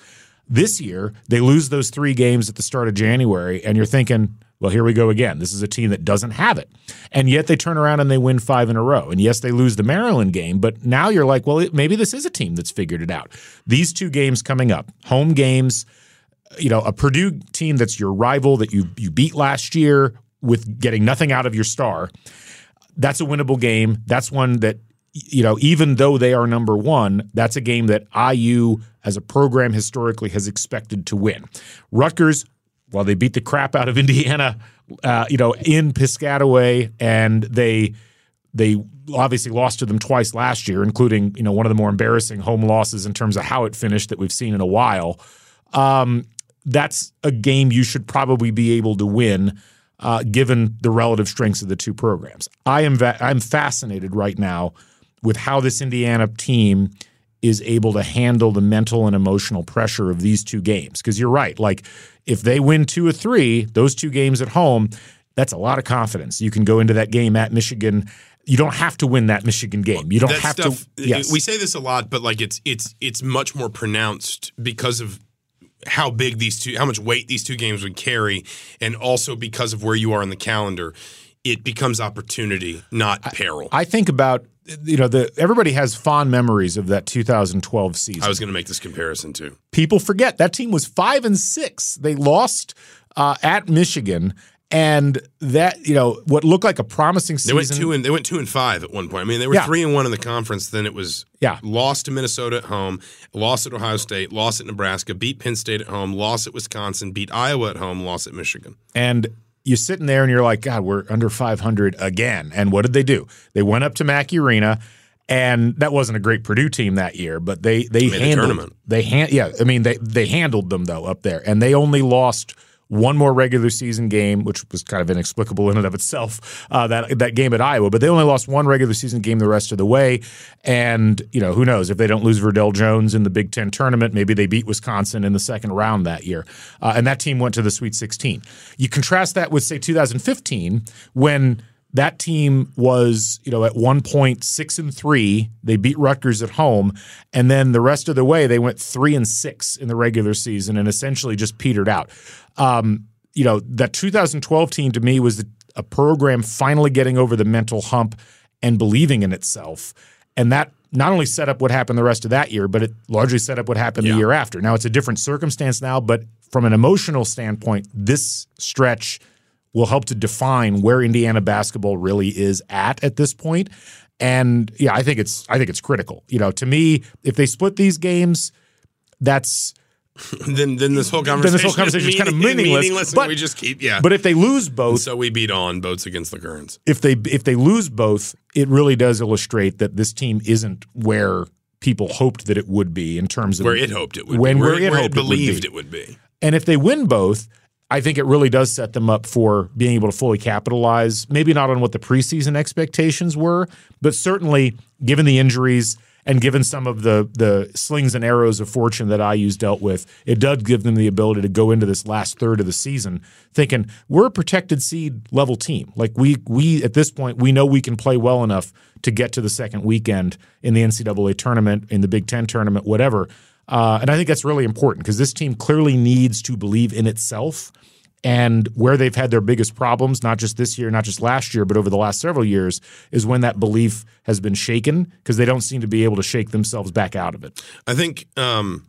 This year, they lose those three games at the start of January, and you're thinking, well, here we go again. This is a team that doesn't have it. And yet they turn around and they win five in a row. And yes, they lose the Maryland game, but now you're like, well, maybe this is a team that's figured it out. These two games coming up, home games, you know, a Purdue team that's your rival that you you beat last year with getting nothing out of your star. That's a winnable game. That's one that you know, even though they are number one, that's a game that IU as a program historically has expected to win. Rutgers, well, they beat the crap out of Indiana, uh, you know, in Piscataway, and they they obviously lost to them twice last year, including you know one of the more embarrassing home losses in terms of how it finished that we've seen in a while. Um, that's a game you should probably be able to win, uh, given the relative strengths of the two programs. I am va- I'm fascinated right now with how this Indiana team is able to handle the mental and emotional pressure of these two games. Because you're right, like if they win two or three, those two games at home, that's a lot of confidence. You can go into that game at Michigan. You don't have to win that Michigan game. You don't that have stuff, to. Yes. We say this a lot, but like it's it's it's much more pronounced because of how big these two, how much weight these two games would carry, and also because of where you are in the calendar. It becomes opportunity, not peril. I, I think about you know, the everybody has fond memories of that 2012 season. I was going to make this comparison too. People forget that team was five and six. They lost uh, at Michigan, and that you know what looked like a promising season. They went two and they went two and five at one point. I mean, they were yeah. three and one in the conference. Then it was yeah, lost to Minnesota at home, lost at Ohio State, lost at Nebraska, beat Penn State at home, lost at Wisconsin, beat Iowa at home, lost at Michigan, and you're sitting there and you're like, God, we're under 500 again. And what did they do? They went up to Mackey Arena, and that wasn't a great Purdue team that year, but they they handled the they hand yeah. I mean they they handled them though up there, and they only lost one more regular season game, which was kind of inexplicable in and of itself. Uh, that that game at Iowa, but they only lost one regular season game the rest of the way. And you know who knows if they don't lose Verdell Jones in the Big Ten tournament, maybe they beat Wisconsin in the second round that year, uh, and that team went to the Sweet 16. You contrast that with say 2015 when that team was, you know, at one point six and three. They beat Rutgers at home, and then the rest of the way they went three and six in the regular season, and essentially just petered out. Um, you know, that 2012 team to me was a program finally getting over the mental hump and believing in itself, and that not only set up what happened the rest of that year, but it largely set up what happened yeah. the year after. Now it's a different circumstance now, but from an emotional standpoint, this stretch will help to define where Indiana basketball really is at at this point. And yeah, I think it's I think it's critical. You know, to me, if they split these games, that's then then this whole conversation this whole conversation is, is kind of meaningless. meaningless but we just keep yeah. But if they lose both, and so we beat on boats against the currents. If they if they lose both, it really does illustrate that this team isn't where people hoped that it would be in terms of where it hoped it would when be. where, where it where it believed it would, it would be. And if they win both, I think it really does set them up for being able to fully capitalize. Maybe not on what the preseason expectations were, but certainly given the injuries and given some of the the slings and arrows of fortune that IU's dealt with, it does give them the ability to go into this last third of the season thinking we're a protected seed level team. Like we we at this point we know we can play well enough to get to the second weekend in the NCAA tournament, in the Big Ten tournament, whatever. Uh, and I think that's really important because this team clearly needs to believe in itself. And where they've had their biggest problems, not just this year, not just last year, but over the last several years, is when that belief has been shaken because they don't seem to be able to shake themselves back out of it. I think, um,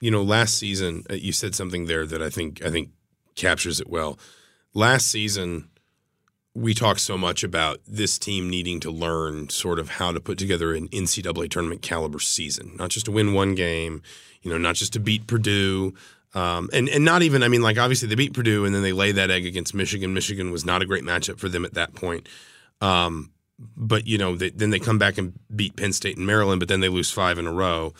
you know, last season uh, you said something there that I think I think captures it well. Last season, we talk so much about this team needing to learn sort of how to put together an NCAA tournament caliber season, not just to win one game, you know, not just to beat Purdue. Um, and and not even I mean like obviously they beat Purdue and then they lay that egg against Michigan. Michigan was not a great matchup for them at that point. Um, but you know they, then they come back and beat Penn State and Maryland, but then they lose five in a row.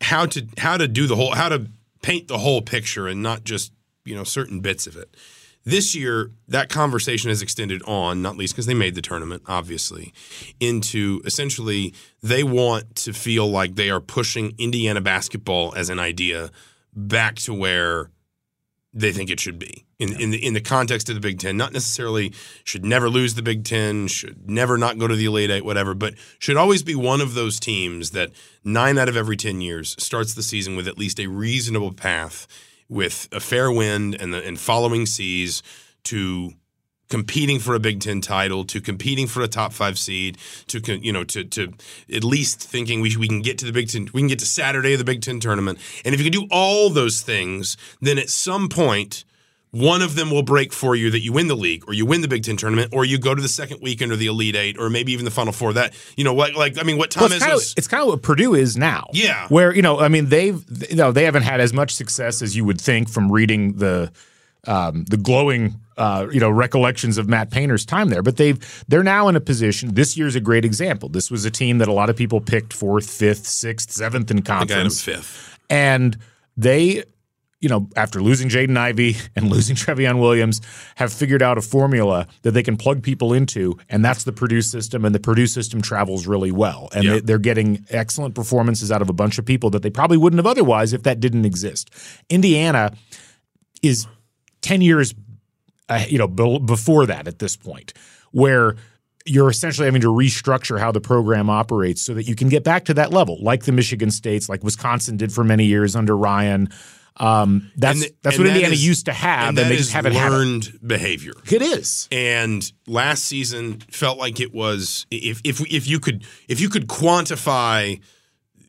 How to how to do the whole how to paint the whole picture and not just you know certain bits of it. This year, that conversation has extended on, not least because they made the tournament, obviously, into essentially they want to feel like they are pushing Indiana basketball as an idea back to where they think it should be in in the in the context of the Big Ten. Not necessarily should never lose the Big Ten, should never not go to the Elite Eight, whatever, but should always be one of those teams that nine out of every ten years starts the season with at least a reasonable path with a fair wind and the and following seas to competing for a Big Ten title, to competing for a top five seed, to you know to to at least thinking we we can get to the Big Ten, we can get to Saturday of the Big Ten tournament, and if you can do all those things, then at some point one of them will break for you that you win the league or you win the Big Ten tournament or you go to the second weekend or the Elite Eight or maybe even the Final Four. That you know what like I mean what Tom well, it's kind, of, it's kind of what Purdue is now. Yeah, where you know I mean they've you know they haven't had as much success as you would think from reading the um, the glowing uh, you know recollections of Matt Painter's time there, but they've they're now in a position. This year's a great example. This was a team that a lot of people picked fourth, fifth, sixth, seventh in conference, fifth, and they you know, after losing Jaden Ivey and losing Trevion Williams, have figured out a formula that they can plug people into, and that's the Purdue system. And the Purdue system travels really well, and yep. they, are getting excellent performances out of a bunch of people that they probably wouldn't have otherwise if that didn't exist. Indiana is ten years, uh, you know, be- before that at this point, where you're essentially having to restructure how the program operates so that you can get back to that level, like the Michigan States, like Wisconsin did for many years under Ryan. Um, that's and, that's what that Indiana is, used to have, and, and they just haven't learned it. behavior. It is, and last season felt like it was if if if you could if you could quantify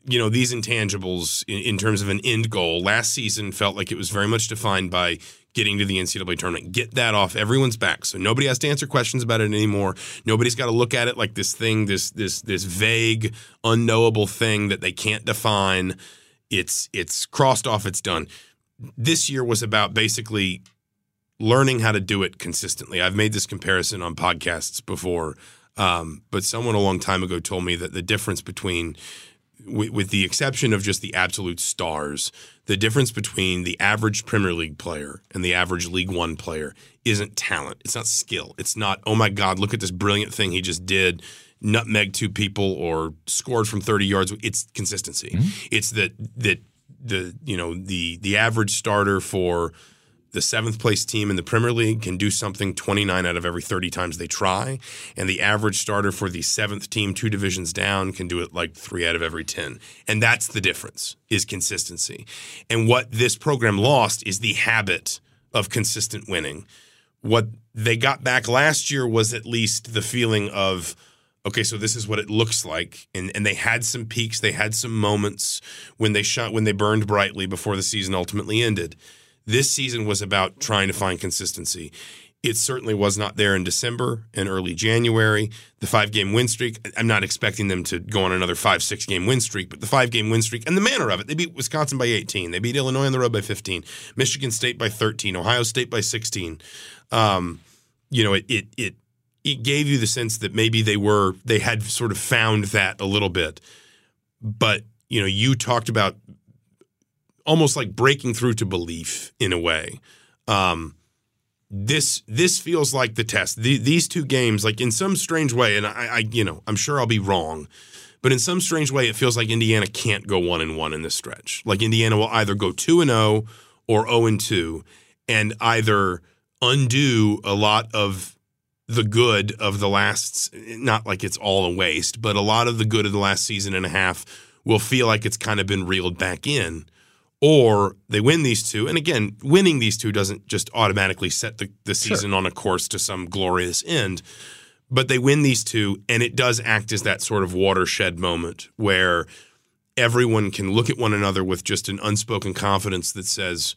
you know these intangibles in, in, terms of an end goal. Last season felt like it was very much defined by getting to the NCAA tournament. Get that off everyone's back, so nobody has to answer questions about it anymore. Nobody's got to look at it like this thing, this this this vague, unknowable thing that they can't define. It's it's crossed off. It's done. This year was about basically learning how to do it consistently. I've made this comparison on podcasts before, um, but someone a long time ago told me that the difference between with, with, the exception of just the absolute stars, the difference between the average Premier League player and the average League One player isn't talent. It's not skill. It's not, oh my God, look at this brilliant thing he just did nutmeg two people or scored from 30 yards. It's consistency. Mm-hmm. It's that that the you know the the average starter for the seventh place team in the Premier League can do something 29 out of every 30 times they try. And the average starter for the seventh team, two divisions down, can do it like three out of every 10. And that's the difference is consistency. And what this program lost is the habit of consistent winning. What they got back last year was at least the feeling of – okay, so this is what it looks like. And and they had some peaks, they had some moments when they shot when they burned brightly before the season ultimately ended. This season was about trying to find consistency. It certainly was not there in December and early January. The five game win streak, I'm not expecting them to go on another five, six game win streak, but the five game win streak and the manner of it. They beat Wisconsin by 18. They beat Illinois on the road by 15, Michigan State by 13, Ohio State by 16. Um, you know, it, it, it it gave you the sense that maybe they were they had sort of found that a little bit. But you know, you talked about almost like breaking through to belief in a way. Um, this this feels like the test. The, these two games, like in some strange way, and I, I, you know, I'm sure I'll be wrong, but in some strange way, it feels like Indiana can't go one and one in this stretch. Like Indiana will either go two and zero or zero and two, and either undo a lot of the good of the last. Not like it's all a waste, but a lot of the good of the last season and a half will feel like it's kind of been reeled back in or they win these two. And again, winning these two doesn't just automatically set the, the season sure. on a course to some glorious end, but they win these two, and it does act as that sort of watershed moment where everyone can look at one another with just an unspoken confidence that says,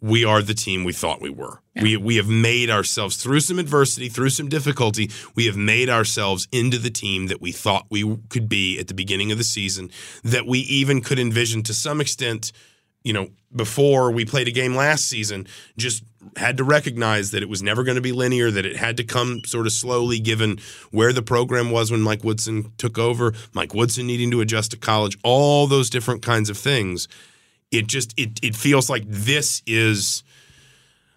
we are the team we thought we were. Yeah. We we have made ourselves through some adversity, through some difficulty, we have made ourselves into the team that we thought we could be at the beginning of the season, that we even could envision to some extent you know, before we played a game last season, just had to recognize that it was never going to be linear, that it had to come sort of slowly given where the program was when Mike Woodson took over, Mike Woodson needing to adjust to college, all those different kinds of things. It just it it feels like this is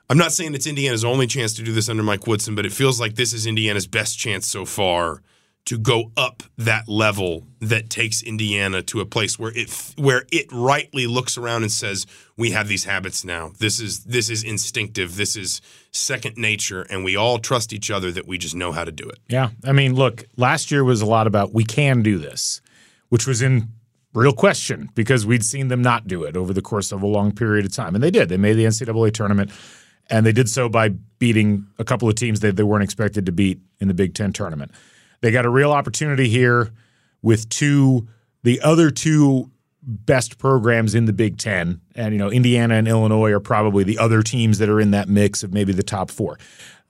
I'm not saying it's Indiana's only chance to do this under Mike Woodson, but it feels like this is Indiana's best chance so far to go up that level that takes Indiana to a place where it where it rightly looks around and says we have these habits now. This is this is instinctive. This is second nature and we all trust each other that we just know how to do it. Yeah. I mean, look, last year was a lot about we can do this, which was in real question because we'd seen them not do it over the course of a long period of time. And they did. They made the NCAA tournament and they did so by beating a couple of teams that they weren't expected to beat in the Big 10 tournament. They got a real opportunity here with two, the other two best programs in the Big Ten. And, you know, Indiana and Illinois are probably the other teams that are in that mix of maybe the top four.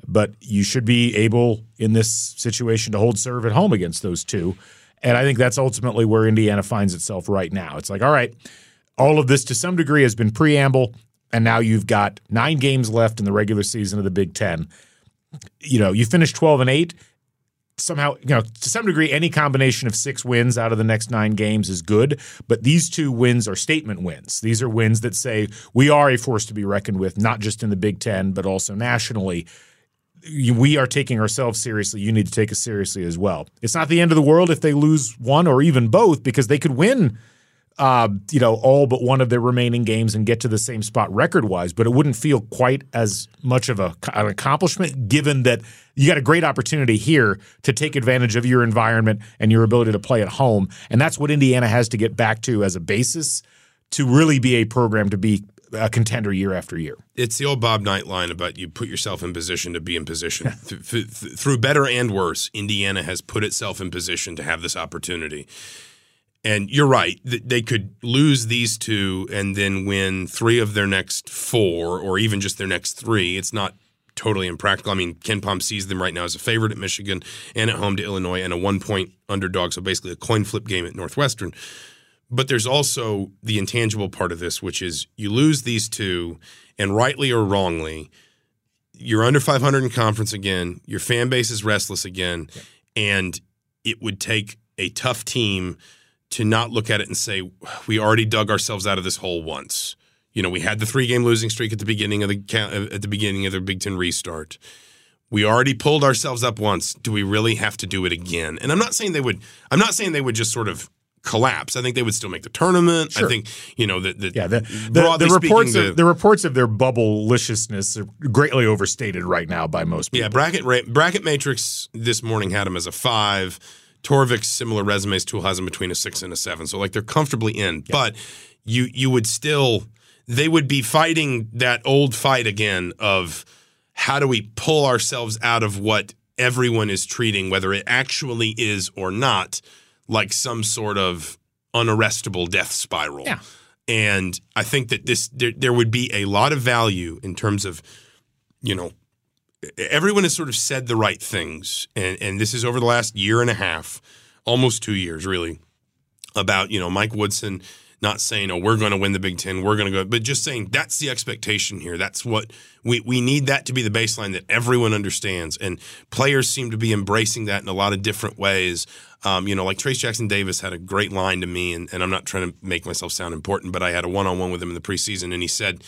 But you should be able in this situation to hold serve at home against those two. And I think that's ultimately where Indiana finds itself right now. It's like, all right, all of this to some degree has been preamble, and now you've got nine games left in the regular season of the Big Ten. You know, you finish 12 and 8 somehow, you know, to some degree, any combination of six wins out of the next nine games is good. But these two wins are statement wins. These are wins that say we are a force to be reckoned with, not just in the Big Ten, but also nationally. We are taking ourselves seriously. You need to take us seriously as well. It's not the end of the world if they lose one or even both, because they could win uh, you know, all but one of their remaining games and get to the same spot record wise, but it wouldn't feel quite as much of a, an accomplishment given that you got a great opportunity here to take advantage of your environment and your ability to play at home. And that's what Indiana has to get back to as a basis to really be a program to be a contender year after year. It's the old Bob Knight line about you put yourself in position to be in position. th- th- through better and worse, Indiana has put itself in position to have this opportunity. And you're right. They could lose these two and then win three of their next four, or even just their next three. It's not totally impractical. I mean, KenPom sees them right now as a favorite at Michigan and at home to Illinois and a one point underdog. So basically a coin flip game at Northwestern. But there's also the intangible part of this, which is you lose these two, and rightly or wrongly, you're under 500 in conference again. Your fan base is restless again. And it would take a tough team to not look at it and say we already dug ourselves out of this hole once. You know, we had the three game losing streak at the beginning of the uh, at the beginning of the Big Ten restart. We already pulled ourselves up once. Do we really have to do it again? And I'm not saying they would. I'm not saying they would just sort of collapse. I think they would still make the tournament. Sure. I think you know that. yeah, the, the, the reports speaking, of, the, reports of their bubble-liciousness are greatly overstated right now by most people. Yeah, bracket bracket matrix this morning had them as a five. Torvik's similar resumes tool has them between a six and a seven. So like they're comfortably in. Yeah. But you you would still they would be fighting that old fight again of how do we pull ourselves out of what everyone is treating, whether it actually is or not, like some sort of unarrestable death spiral. Yeah. And I think that this there, there would be a lot of value in terms of, you know, everyone has sort of said the right things, and, and this is over the last year and a half, almost two years, really, about you know Mike Woodson not saying, "Oh, we're going to win the Big Ten, we're going to go," but just saying that's the expectation here. That's what we we need that to be the baseline that everyone understands, and players seem to be embracing that in a lot of different ways. Um, you know, like Trayce Jackson-Davis had a great line to me, and, and I'm not trying to make myself sound important, but I had a one on one with him in the preseason, and he said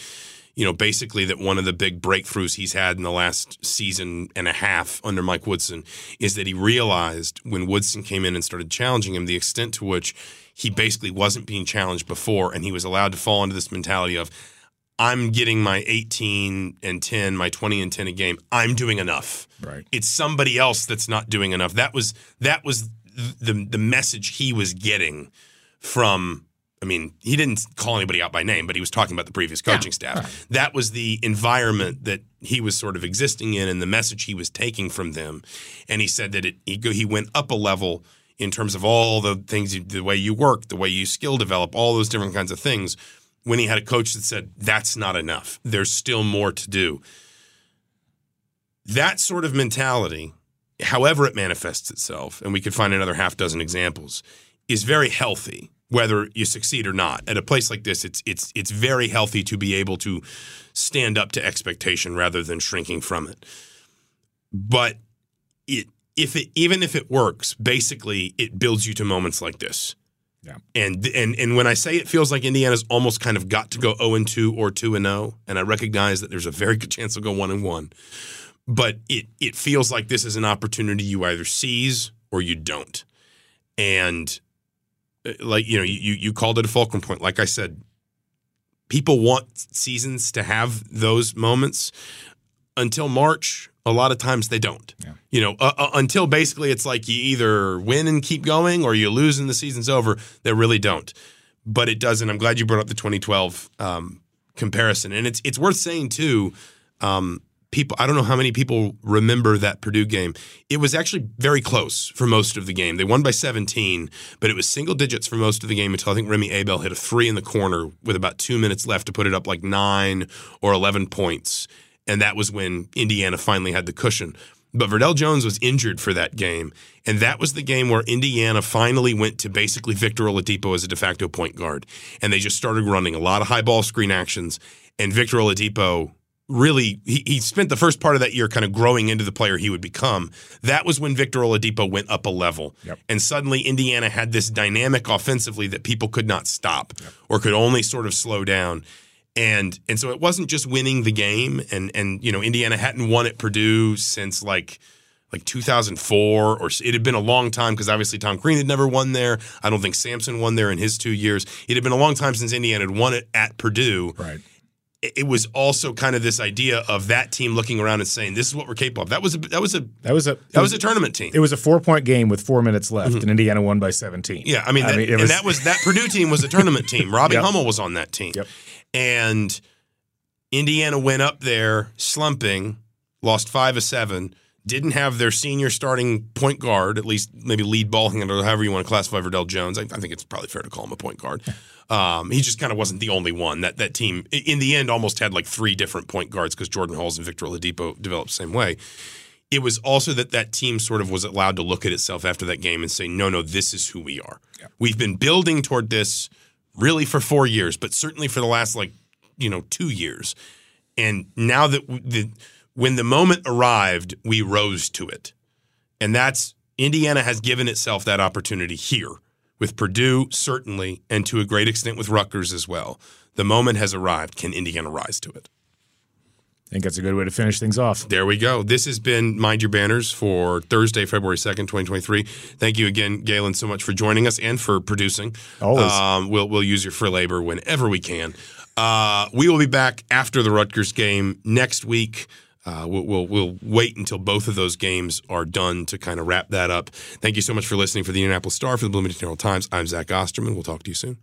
you know, basically that one of the big breakthroughs he's had in the last season and a half under Mike Woodson is that he realized when Woodson came in and started challenging him the extent to which he basically wasn't being challenged before and he was allowed to fall into this mentality of I'm getting my 18 and 10, my 20 and 10 a game. I'm doing enough. Right. It's somebody else that's not doing enough. That was that was the the message he was getting from I mean, he didn't call anybody out by name, but he was talking about the previous coaching yeah, staff. Right. That was the environment that he was sort of existing in and the message he was taking from them. And he said that it, he, go, he went up a level in terms of all the things, you, the way you work, the way you skill develop, all those different kinds of things. When he had a coach that said, that's not enough, there's still more to do. That sort of mentality, however it manifests itself, and we could find another half dozen examples, is very healthy whether you succeed or not. At a place like this, it's it's it's very healthy to be able to stand up to expectation rather than shrinking from it. But it if it even if it works, basically it builds you to moments like this. Yeah. And and and when I say it feels like Indiana's almost kind of got to go 0 and 2 or 2 and 0, and I recognize that there's a very good chance they'll go 1 and 1. But it it feels like this is an opportunity you either seize or you don't. And uh, like you know you you called it a fulcrum point. Like i said people want seasons to have those moments. Until march a lot of times they don't. Yeah. you know uh, uh, until basically it's like you either win and keep going or you lose and the season's over they really don't. But it doesn't. I'm glad you brought up the 2012 um, comparison. And it's it's worth saying too um, people I don't know how many people remember that Purdue game. It was actually very close for most of the game. They won by 17, but it was single digits for most of the game until I think Remy Abell hit a three in the corner with about two minutes left to put it up like nine or 11 points. And that was when Indiana finally had the cushion. But Verdell Jones was injured for that game. And that was the game where Indiana finally went to basically Victor Oladipo as a de facto point guard. And they just started running a lot of high ball screen actions. And Victor Oladipo really he, he spent the first part of that year kind of growing into the player he would become. That was when Victor Oladipo went up a level. Yep. And suddenly Indiana had this dynamic offensively that people could not stop yep. or could only sort of slow down. And and so it wasn't just winning the game and and you know Indiana hadn't won at Purdue since like like 2004 or it had been a long time because obviously Tom Crean had never won there. I don't think Sampson won there in his 2 years. It had been a long time since Indiana had won it at Purdue. Right it was also kind of this idea of that team looking around and saying, "This is what we're capable of." That was a that was a that was a that was, was, a tournament team. It was a four point game with four minutes left, mm-hmm. and Indiana won by seventeen. Yeah, I mean, that, I mean and was, that was that Purdue team was a tournament team. Robbie yep. Hummel was on that team, yep. and Indiana went up there slumping, lost five of seven. Didn't have their senior starting point guard, at least maybe lead ball handler, however you want to classify Verdell Jones. I, I think it's probably fair to call him a point guard. Um, he just kind of wasn't the only one. That that team, in the end, almost had like three different point guards because Jordan Hulls and Victor Oladipo developed the same way. It was also that that team sort of was allowed to look at itself after that game and say, no, no, this is who we are. Yeah. We've been building toward this really for four years, but certainly for the last like you know two years. And now that the when the moment arrived, we rose to it, and that's Indiana has given itself that opportunity here with Purdue, certainly, and to a great extent with Rutgers as well. The moment has arrived. Can Indiana rise to it? I think that's a good way to finish things off. There we go. This has been Mind Your Banners for Thursday, February 2nd, 2023. Thank you again, Galen, so much for joining us and for producing. Always. Um, we'll, we'll use your free labor whenever we can. Uh, we will be back after the Rutgers game next week. Uh, we'll, we'll, we'll wait until both of those games are done to kind of wrap that up. Thank you so much for listening for the Indianapolis Star for the Bloomington Herald Times. I'm Zach Osterman. We'll talk to you soon.